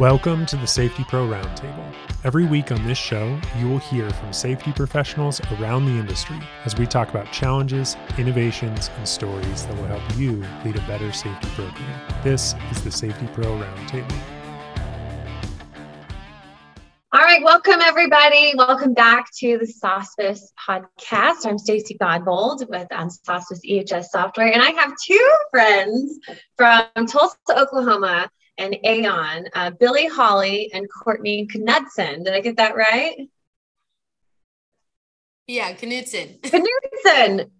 Welcome to the Safety Pro Roundtable. Every week on this show, you will hear from safety professionals around the industry as we talk about challenges, innovations, and stories that will help you lead a better safety program. This is the Safety Pro Roundtable. All right, welcome everybody. Welcome back to the Sospes podcast. I'm Stacey Godbold with um, EHS Software, and I have two friends from Tulsa, Oklahoma and AAON, uh, Billy Hawley and Courtney Knudson. Did I get that right? Yeah, Knudson. Knudson.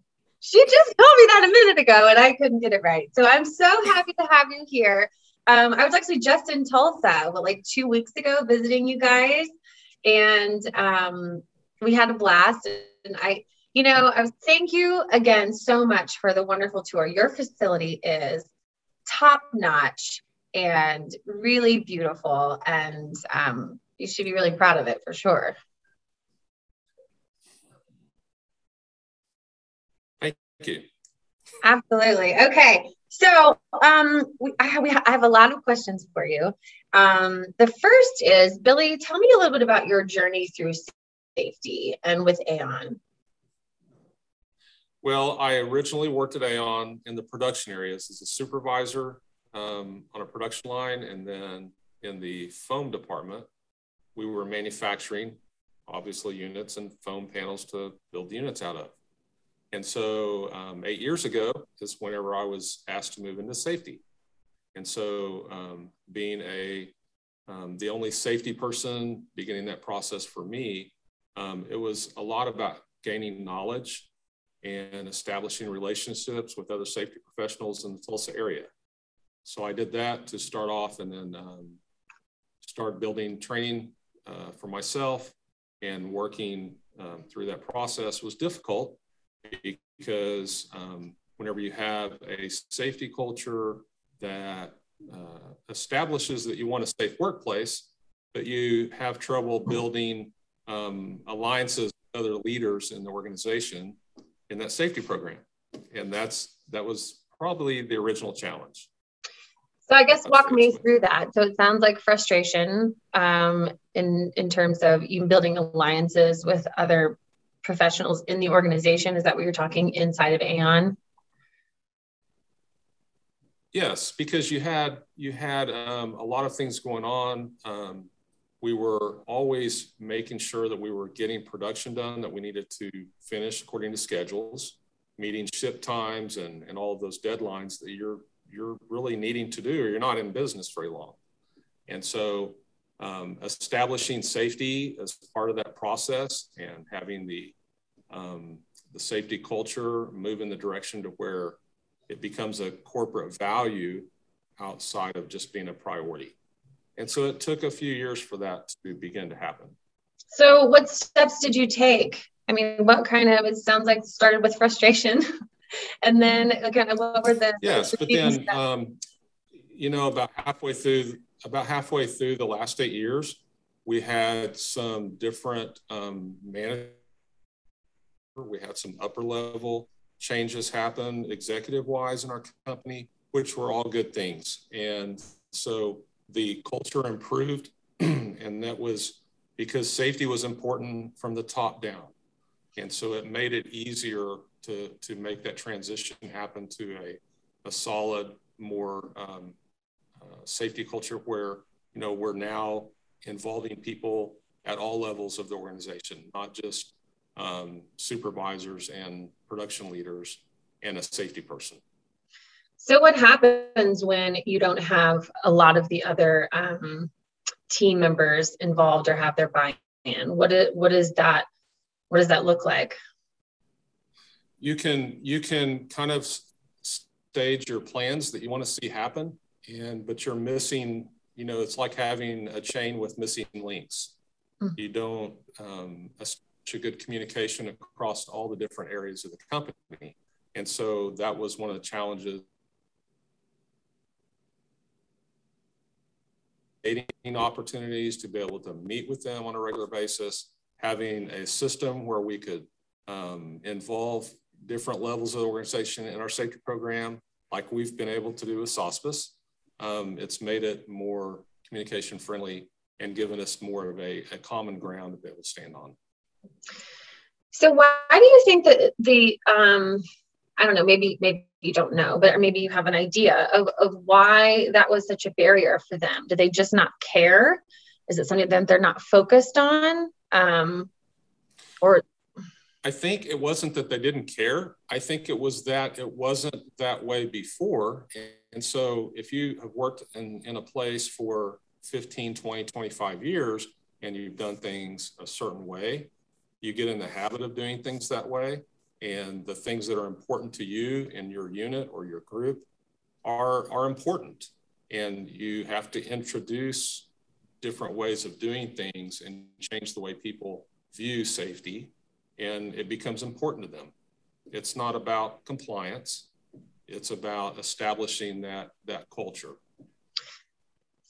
She just told me that a minute ago and I couldn't get it right. So I'm so happy to have you here. Um, I was actually just in Tulsa, but like two weeks ago, visiting you guys, and um, we had a blast. And I, you know, I was thank you again so much for the wonderful tour. Your facility is top notch and really beautiful. And um, you should be really proud of it for sure. Thank you. Absolutely. Okay. So um, we, I, have, we I have a lot of questions for you. Um, the first is Billy, tell me a little bit about your journey through safety and with AAON. Well, I originally worked at AAON in the production areas as a supervisor um, on a production line. And then in the foam department, we were manufacturing obviously units and foam panels to build the units out of. And so um, eight years ago is whenever I was asked to move into safety. And so um, being a um, the only safety person beginning that process for me, um, it was a lot about gaining knowledge and establishing relationships with other safety professionals in the Tulsa area. So I did that to start off and then um, start building training uh, for myself and working um, through that process was difficult because um, whenever you have a safety culture that uh, establishes that you want a safe workplace, but you have trouble building um, alliances with other leaders in the organization in that safety program. And that's that was probably the original challenge. So I guess walk me through that. So it sounds like frustration um, in in terms of you building alliances with other professionals in the organization. Is that what you're talking inside of AAON? Yes, because you had you had um, a lot of things going on. Um, we were always making sure that we were getting production done that we needed to finish according to schedules, meeting ship times, and and all of those deadlines that you're you're really needing to do or you're not in business very long. And so um, establishing safety as part of that process and having the, um, the safety culture move in the direction to where it becomes a corporate value outside of just being a priority. And so it took a few years for that to begin to happen. So, what steps did you take? I mean, what kind of, it sounds like started with frustration. and then again, what were the yes but then um, you know about halfway through about halfway through the last eight years we had some different um, we had some upper level changes happen executive wise in our company which were all good things. And so the culture improved and that was because safety was important from the top down. And so it made it easier to, to make that transition happen to a, a solid, more um, uh, safety culture where, you know, we're now involving people at all levels of the organization, not just um, supervisors and production leaders and a safety person. So, what happens when you don't have a lot of the other um, team members involved or have their buy-in? What is, what is that? What does that look like? You can you can kind of stage your plans that you want to see happen. And but you're missing you know it's like having a chain with missing links. Mm. you don't um, a good communication across all the different areas of the company. And so that was one of the challenges. Dating opportunities to be able to meet with them on a regular basis having a system where we could um, involve different levels of the organization in our safety program, like we've been able to do with Sospes. Um, it's made it more communication friendly, and given us more of a, a common ground to be able to stand on. So why do you think that the um, I don't know, maybe maybe you don't know, but maybe you have an idea of, of why that was such a barrier for them. Do they just not care? Is it something that they're not focused on? Um, or I think it wasn't that they didn't care. I think it was that it wasn't that way before. And so if you have worked in, in a place for 15, 20, 25 years and you've done things a certain way, you get in the habit of doing things that way. And the things that are important to you in your unit or your group are, are important. And you have to introduce different ways of doing things and change the way people view safety. And it becomes important to them. It's not about compliance, it's about establishing that, that culture.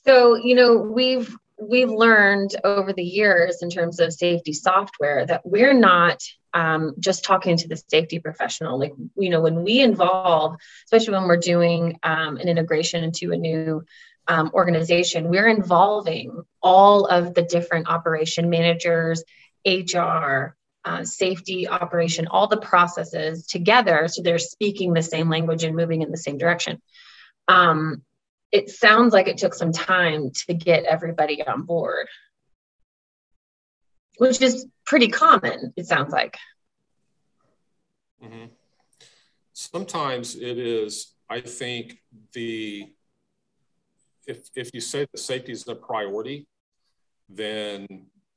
So, you know, we've we've learned over the years in terms of safety software that we're not um, just talking to the safety professional. Like, you know, when we involve, especially when we're doing um, an integration into a new um, organization, we're involving all of the different operation managers, HR, uh, safety, operation, all the processes together. So they're speaking the same language and moving in the same direction. Um, it sounds like it took some time to get everybody on board, which is pretty common, it sounds like. Mm-hmm. Sometimes it is, I think, the if, if you say that safety is a priority, then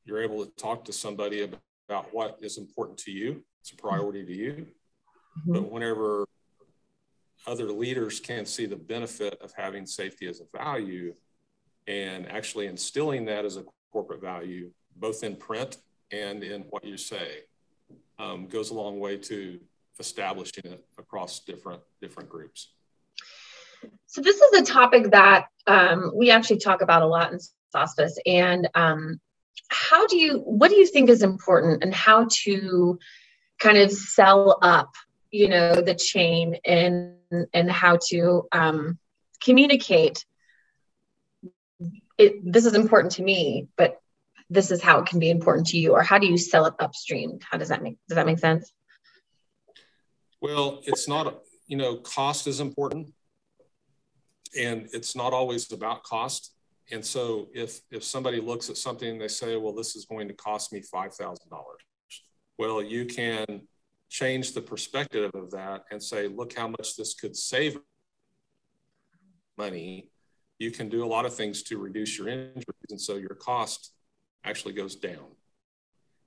you're able to talk to somebody about what is important to you. It's a priority to you. Mm-hmm. But whenever other leaders can see the benefit of having safety as a value and actually instilling that as a corporate value, both in print and in what you say, um, goes a long way to establishing it across different different groups. So this is a topic that um, we actually talk about a lot in Sospes. And um, how do you, what do you think is important and how to kind of sell up, you know, the chain and, and how to um, communicate? It, this is important to me, but this is how it can be important to you or how do you sell it upstream? How does that make does that make sense? Well it's not you know cost is important and it's not always about cost. And so if if somebody looks at something and they say, well, this is going to cost me five thousand dollars, well, you can change the perspective of that and say, look how much this could save money. You can do a lot of things to reduce your injuries, and so your cost actually goes down.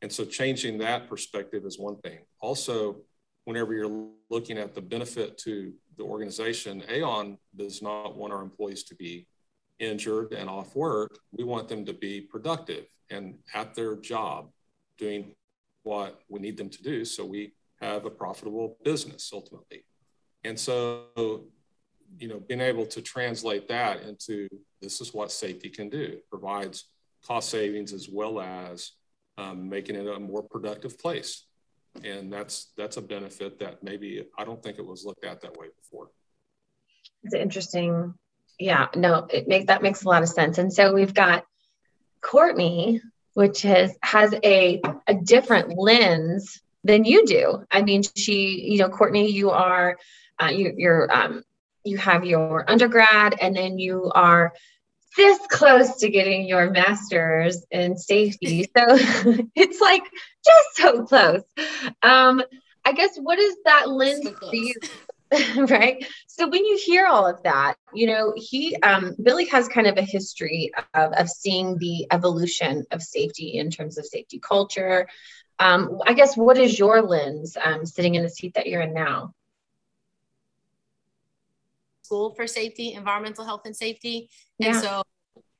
And so changing that perspective is one thing. Also, whenever you're looking at the benefit to the organization, AAON does not want our employees to be injured and off work. We want them to be productive and at their job doing what we need them to do so we have a profitable business ultimately. And so, you know, being able to translate that into this is what safety can do. It provides cost savings as well as um, making it a more productive place and that's that's a benefit that maybe I don't think it was looked at that way before. It's interesting. Yeah, no, it makes that makes a lot of sense. And so we've got Courtney, which has has a a different lens than you do. I mean, she, you know, Courtney, you are uh, you, you're um, you have your undergrad, and then you are this close to getting your master's in safety. So it's like just so close. Um, I guess what is that lens so for you? right. So when you hear all of that, you know, he um, Billy has kind of a history of, of seeing the evolution of safety in terms of safety culture. Um, I guess what is your lens um, sitting in the seat that you're in now? school for safety, environmental health and safety. Yeah. And so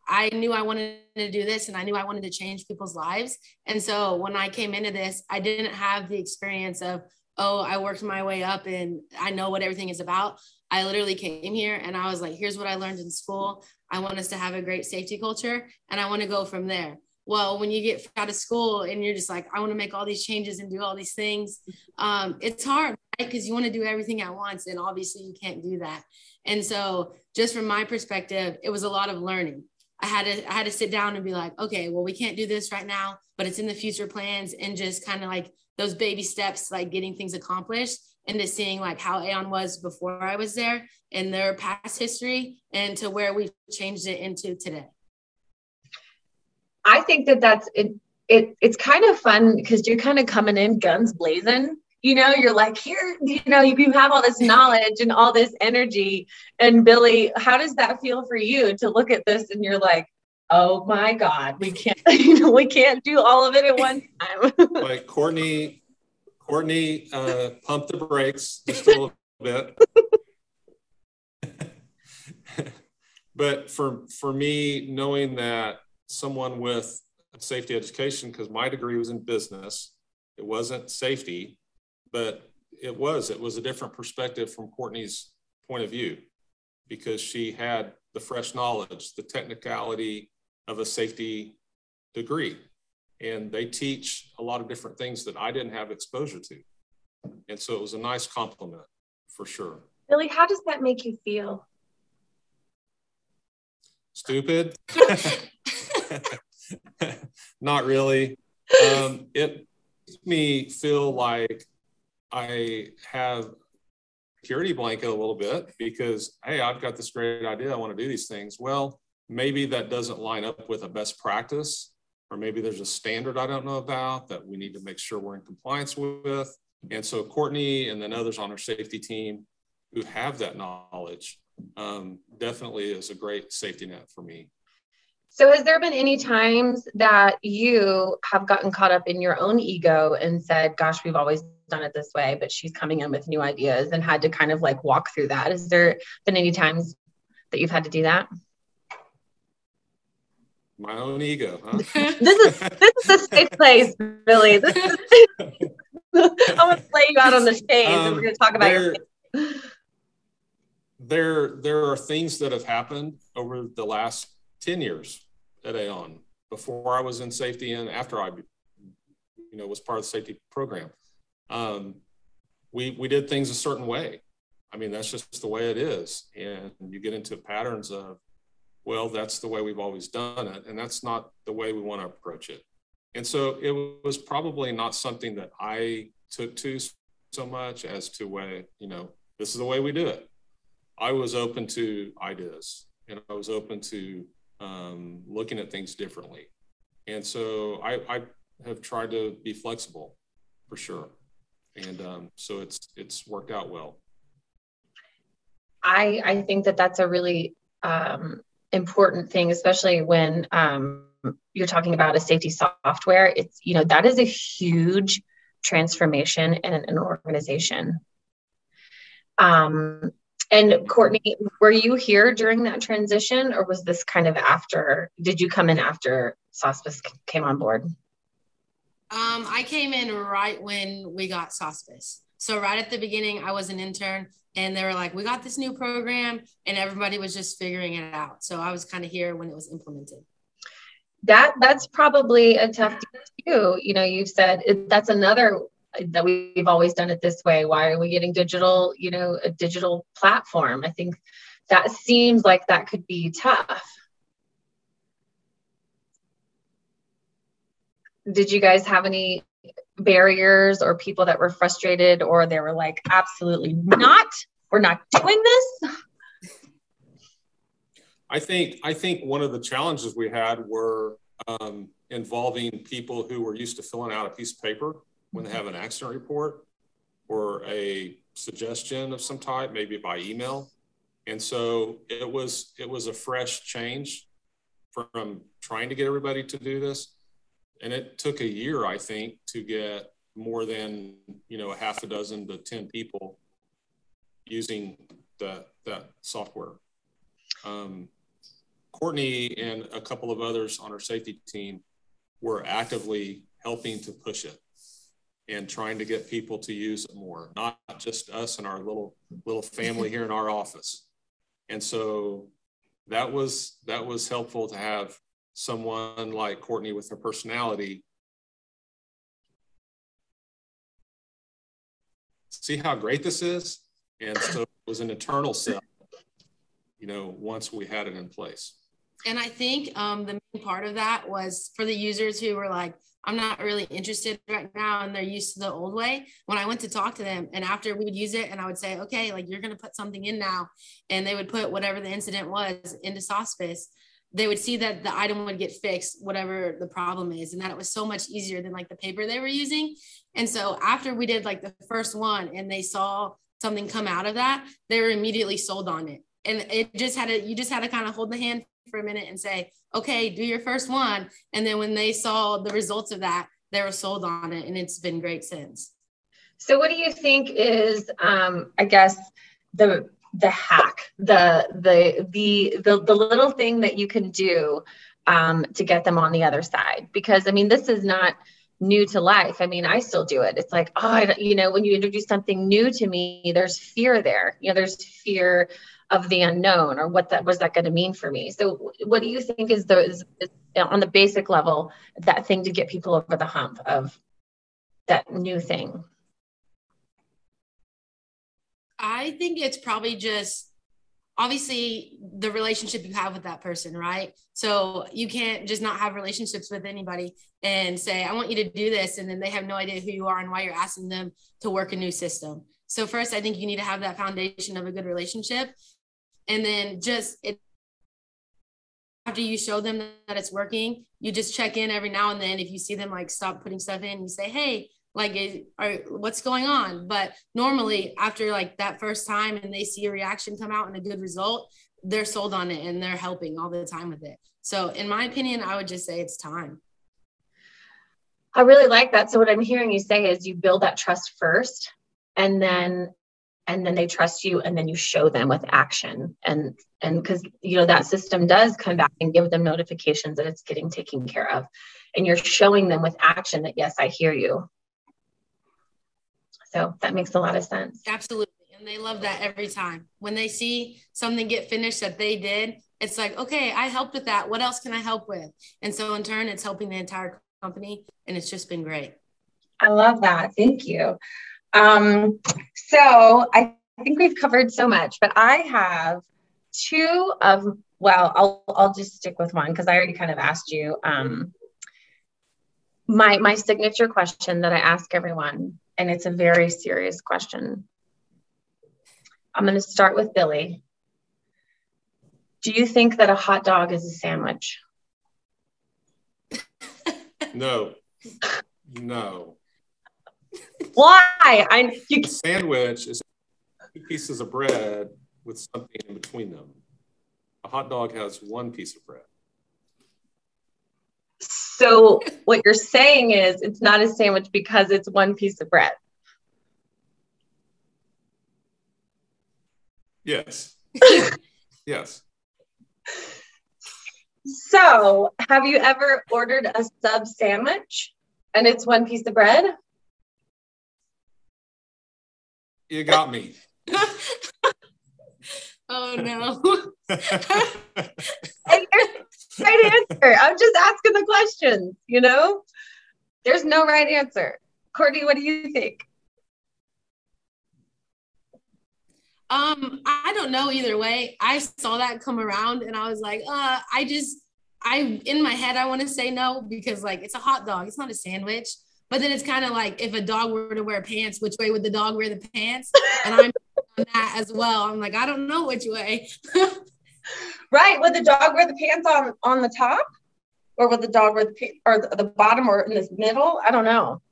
I knew I wanted to do this and I knew I wanted to change people's lives. And so when I came into this, I didn't have the experience of, oh, I worked my way up and I know what everything is about. I literally came here and I was like, here's what I learned in school. I want us to have a great safety culture and I want to go from there. Well, when you get out of school and you're just like, I want to make all these changes and do all these things, um, it's hard because right? you want to do everything at once. And obviously, you can't do that. And so, just from my perspective, it was a lot of learning. I had to I had to sit down and be like, okay, well, we can't do this right now, but it's in the future plans and just kind of like those baby steps, like getting things accomplished into seeing like how AAON was before I was there and their past history and to where we've changed it into today. I think that that's it. it it's kind of fun because you're kind of coming in guns blazing you know, you're like, here, you know, you, you have all this knowledge and all this energy. And Billy, how does that feel for you to look at this and you're like, oh my God, we can't, you know, we can't do all of it at one time. like Courtney, Courtney uh, pumped the brakes just a little bit. but for for me, knowing that someone with safety education, because my degree was in business, it wasn't safety but it was it was a different perspective from courtney's point of view because she had the fresh knowledge the technicality of a safety degree. And they teach a lot of different things that i didn't have exposure to. And so it was a nice compliment for sure. Billy how does that make you feel? Stupid? Not really. Um, it makes me feel like I have security blanket a little bit because, hey, I've got this great idea. I want to do these things. Well, maybe that doesn't line up with a best practice, or maybe there's a standard I don't know about that we need to make sure we're in compliance with. And so Courtney and then others on our safety team who have that knowledge um, definitely is a great safety net for me. So, has there been any times that you have gotten caught up in your own ego and said, Gosh, we've always done it this way, but she's coming in with new ideas and had to kind of like walk through that? Has there been any times that you've had to do that? My own ego, huh? this is this is a safe place, Billy. This is, I'm gonna lay you out on the stage um, and we're gonna talk about there, your there there are things that have happened over the last 10 years at AAON before I was in safety and after I, you know, was part of the safety program. Um, we, we did things a certain way. I mean, that's just the way it is. And you get into patterns of, well, that's the way we've always done it. And that's not the way we want to approach it. And so it was probably not something that I took to so much as to way, you know, this is the way we do it. I was open to ideas and I was open to um, looking at things differently. And so I, I, have tried to be flexible for sure. And um, so it's it's worked out well. I I think that that's a really um, important thing, especially when um, you're talking about a safety software. It's you know that is a huge transformation in an, an organization. Um, and Courtney, were you here during that transition or was this kind of after? Did you come in after Sospes came on board? Um, I came in right when we got Sospes. So right at the beginning, I was an intern and they were like, we got this new program and everybody was just figuring it out. So I was kind of here when it was implemented. That that's probably a tough too. You know, you've said it, that's another uh, that we've always done it this way why are we getting digital you know a digital platform i think that seems like that could be tough did you guys have any barriers or people that were frustrated or they were like absolutely not we're not doing this i think i think one of the challenges we had were um, involving people who were used to filling out a piece of paper when they have an accident report or a suggestion of some type, maybe by email. And so it was it was a fresh change from trying to get everybody to do this. And it took a year, I think, to get more than you know a half a dozen to ten people using that that software. Um, Courtney and a couple of others on our safety team were actively helping to push it and trying to get people to use it more, not just us and our little little family here in our office. And so that was that was helpful to have someone like Courtney with her personality see how great this is. And so it was an internal sell, you know, once we had it in place. And I think um, the main part of that was for the users who were like, I'm not really interested right now and they're used to the old way. When I went to talk to them and after we would use it and I would say, okay, like you're going to put something in now. And they would put whatever the incident was into Sospes they would see that the item would get fixed, whatever the problem is, and that it was so much easier than like the paper they were using. And so after we did like the first one and they saw something come out of that, they were immediately sold on it. And it just had to, you just had to kind of hold the hand for a minute and say, okay, do your first one. And then when they saw the results of that, they were sold on it. And it's been great since. So, what do you think is, um, I guess, the the hack, the the the the, the little thing that you can do um, to get them on the other side. Because I mean, this is not new to life. I mean, I still do it. It's like, oh, I, you know, when you introduce something new to me, there's fear there. You know, there's fear of the unknown or what that was that going to mean for me. So, what do you think is the is, is on the basic level that thing to get people over the hump of that new thing? I think it's probably just obviously the relationship you have with that person, right? So you can't just not have relationships with anybody and say, I want you to do this. And then they have no idea who you are and why you're asking them to work a new system. So, first, I think you need to have that foundation of a good relationship. And then just it, after you show them that it's working, you just check in every now and then. If you see them like stop putting stuff in, you say, Hey, like are, what's going on? But normally after like that first time and they see a reaction come out and a good result they're sold on it and they're helping all the time with it. So in my opinion i would just say it's time. I really like that. So what i'm hearing you say is you build that trust first and then and then they trust you and then you show them with action. And and because you know that system does come back and give them notifications that it's getting taken care of. And you're showing them with action that yes i hear you so that makes a lot of sense. Absolutely. And they love that every time. When they see something get finished that they did, it's like, okay, I helped with that. What else can I help with? And so in turn, it's helping the entire company. And it's just been great. I love that. Thank you. Um, so I think we've covered so much, but I have two of, well, I'll, I'll just stick with one because I already kind of asked you. Um, my, my signature question that I ask everyone and it's a very serious question. I'm going to start with Billy. Do you think that a hot dog is a sandwich? No. No. Why? I you a sandwich is two pieces of bread with something in between them. A hot dog has one piece of bread. So what you're saying is it's not a sandwich because it's one piece of bread. Yes. yes. So, have you ever ordered a sub sandwich and it's one piece of bread? You got me. oh no. right answer. I'm just asking the questions, you know? There's no right answer. Courtney, what do you think? Um, I don't know either way. I saw that come around and I was like, uh, I just I in my head I want to say no because like it's a hot dog, it's not a sandwich. But then it's kind of like if a dog were to wear pants, which way would the dog wear the pants? And I'm that as well. I'm like, I don't know which way. Right. Would the dog wear the pants on on the top, or would the dog wear the or the, the bottom or in the middle? I don't know.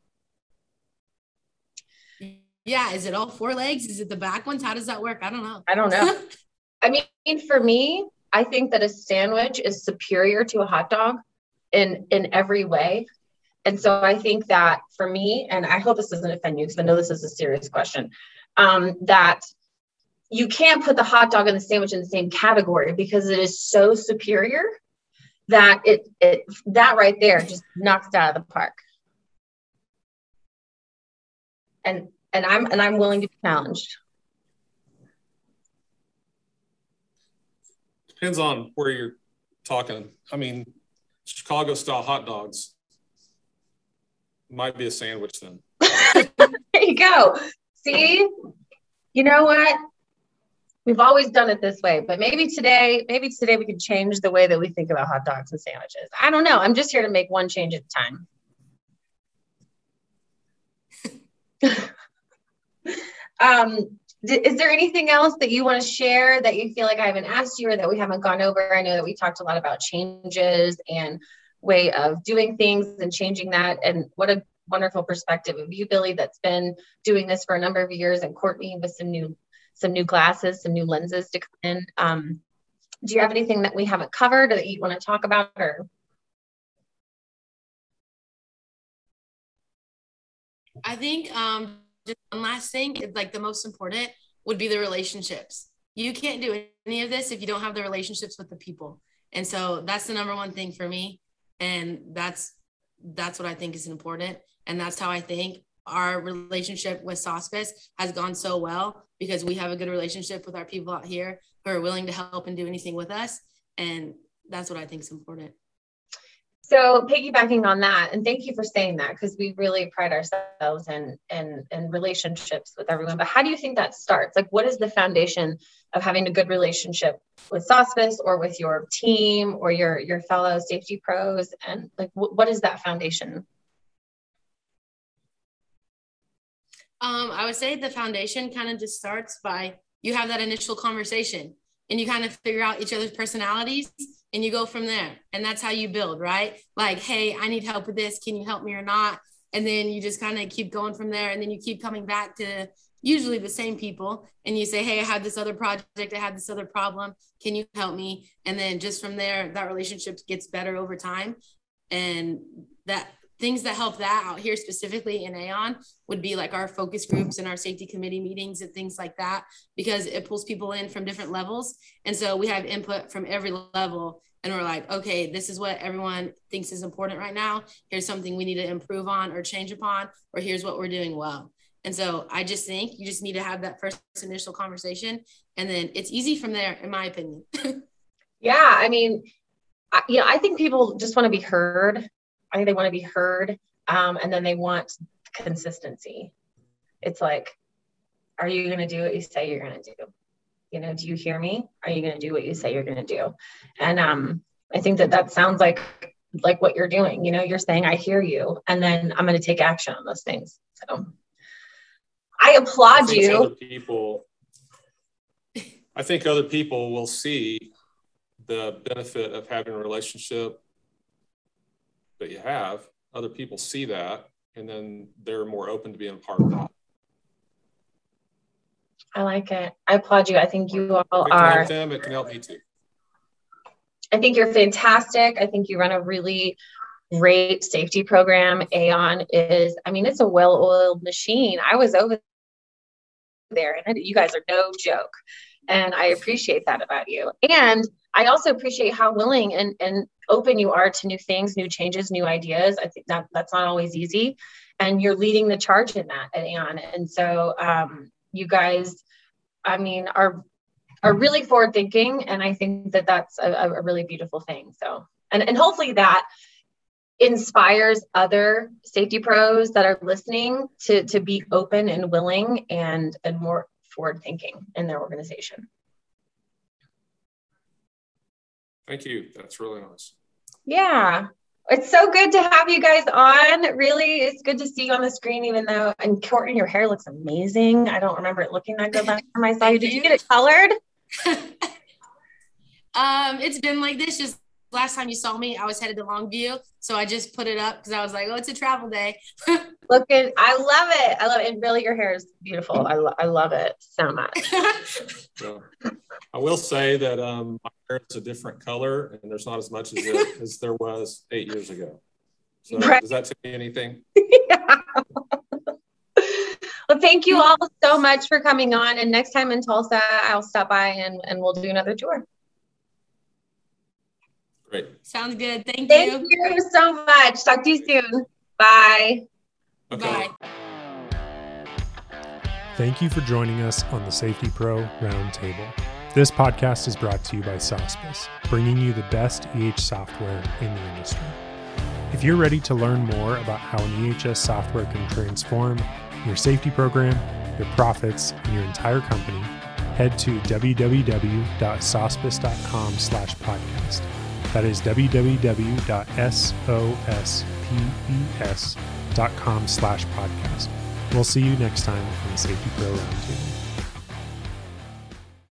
Yeah. Is it all four legs? Is it the back ones? How does that work? I don't know. I don't know. I mean, for me, I think that a sandwich is superior to a hot dog in in every way. And so I think that for me, and I hope this doesn't offend you because I know this is a serious question, um, that you can't put the hot dog and the sandwich in the same category because it is so superior that it it that right there just knocks it out of the park. And and I'm and I'm willing to be challenged. Depends on where you're talking. I mean, Chicago style hot dogs might be a sandwich then. there you go. See, you know what? we've always done it this way, but maybe today, maybe today we could change the way that we think about hot dogs and sandwiches. I don't know. I'm just here to make one change at a time. um, is there anything else that you want to share that you feel like I haven't asked you or that we haven't gone over? I know that we talked a lot about changes and way of doing things and changing that. And what a wonderful perspective of you, Billy, that's been doing this for a number of years, and Courtney with some new some new glasses, some new lenses to come in. Um, do you have anything that we haven't covered or that you want to talk about or? I think um, just one last thing, like the most important would be the relationships. You can't do any of this if you don't have the relationships with the people. And so that's the number one thing for me. And that's that's what I think is important. And that's how I think our relationship with Sospes has gone so well because we have a good relationship with our people out here who are willing to help and do anything with us. And that's what I think is important. So piggybacking on that, and thank you for saying that because we really pride ourselves in, in in relationships with everyone. But how do you think that starts? Like, what is the foundation of having a good relationship with Sospes or with your team or your your fellow safety pros? And like, what is that foundation? Um, I would say the foundation kind of just starts by you have that initial conversation and you kind of figure out each other's personalities and you go from there. And that's how you build, right? Like, hey, I need help with this. Can you help me or not? And then you just kind of keep going from there. And then you keep coming back to usually the same people and you say, hey, I had this other project, I had this other problem. Can you help me? And then just from there, that relationship gets better over time. And that things that help that out here specifically in AAON would be like our focus groups and our safety committee meetings and things like that, because it pulls people in from different levels. And so we have input from every level. And we're like, okay, this is what everyone thinks is important right now. Here's something we need to improve on or change upon, or here's what we're doing well. And so I just think you just need to have that first initial conversation. And then it's easy from there, in my opinion. yeah. I mean, I, you know, I think people just want to be heard I think they want to be heard. Um, and then they want consistency. It's like, are you going to do what you say you're going to do? You know, do you hear me? Are you going to do what you say you're going to do? And um, I think that that sounds like like what you're doing. You know, you're saying I hear you, and then I'm going to take action on those things. So I applaud I you. Other people, I think other people will see the benefit of having a relationship that you have, other people see that, and then they're more open to being part of that. I like it. I applaud you. I think you all are. Them, it can help me too. I think you're fantastic. I think you run a really great safety program. AAON is, I mean, it's a well-oiled machine. I was over there, and you guys are no joke. And I appreciate that about you. And I also appreciate how willing and, and open you are to new things, new changes, new ideas. I think that that's not always easy. And you're leading the charge in that at AAON. And so um, you guys, I mean, are are really forward thinking. And I think that that's a, a really beautiful thing. So, and, and hopefully that inspires other safety pros that are listening to, to be open and willing and, and more forward thinking in their organization. Thank you. That's really nice. Yeah. It's so good to have you guys on. Really, it's good to see you on the screen, even though, and Courtney, your hair looks amazing. I don't remember it looking that good last time I saw you. Did you get it colored? um, it's been like this just last time you saw me, I was headed to Longview. So I just put it up because I was like, oh, it's a travel day. Looking, I love it. I love it. And really, your hair is beautiful. I, lo- I love it so much. well, I will say that um, my hair is a different color and there's not as much as, it, as there was eight years ago. So right. does that tell you anything? yeah. Well, thank you all so much for coming on. And next time in Tulsa, I'll stop by and, and we'll do another tour. Great. Sounds good. Thank, Thank you. Thank you so much. Talk to you soon. Bye. Okay. Bye. Thank you for joining us on the Safety Pro Roundtable. This podcast is brought to you by Sospes, bringing you the best EH software in the industry. If you're ready to learn more about how an EHS software can transform your safety program, your profits, and your entire company, head to www.sospes.com slash podcast. That is www.sospes.com slash podcast. We'll see you next time on the Safety Pro Roundtable.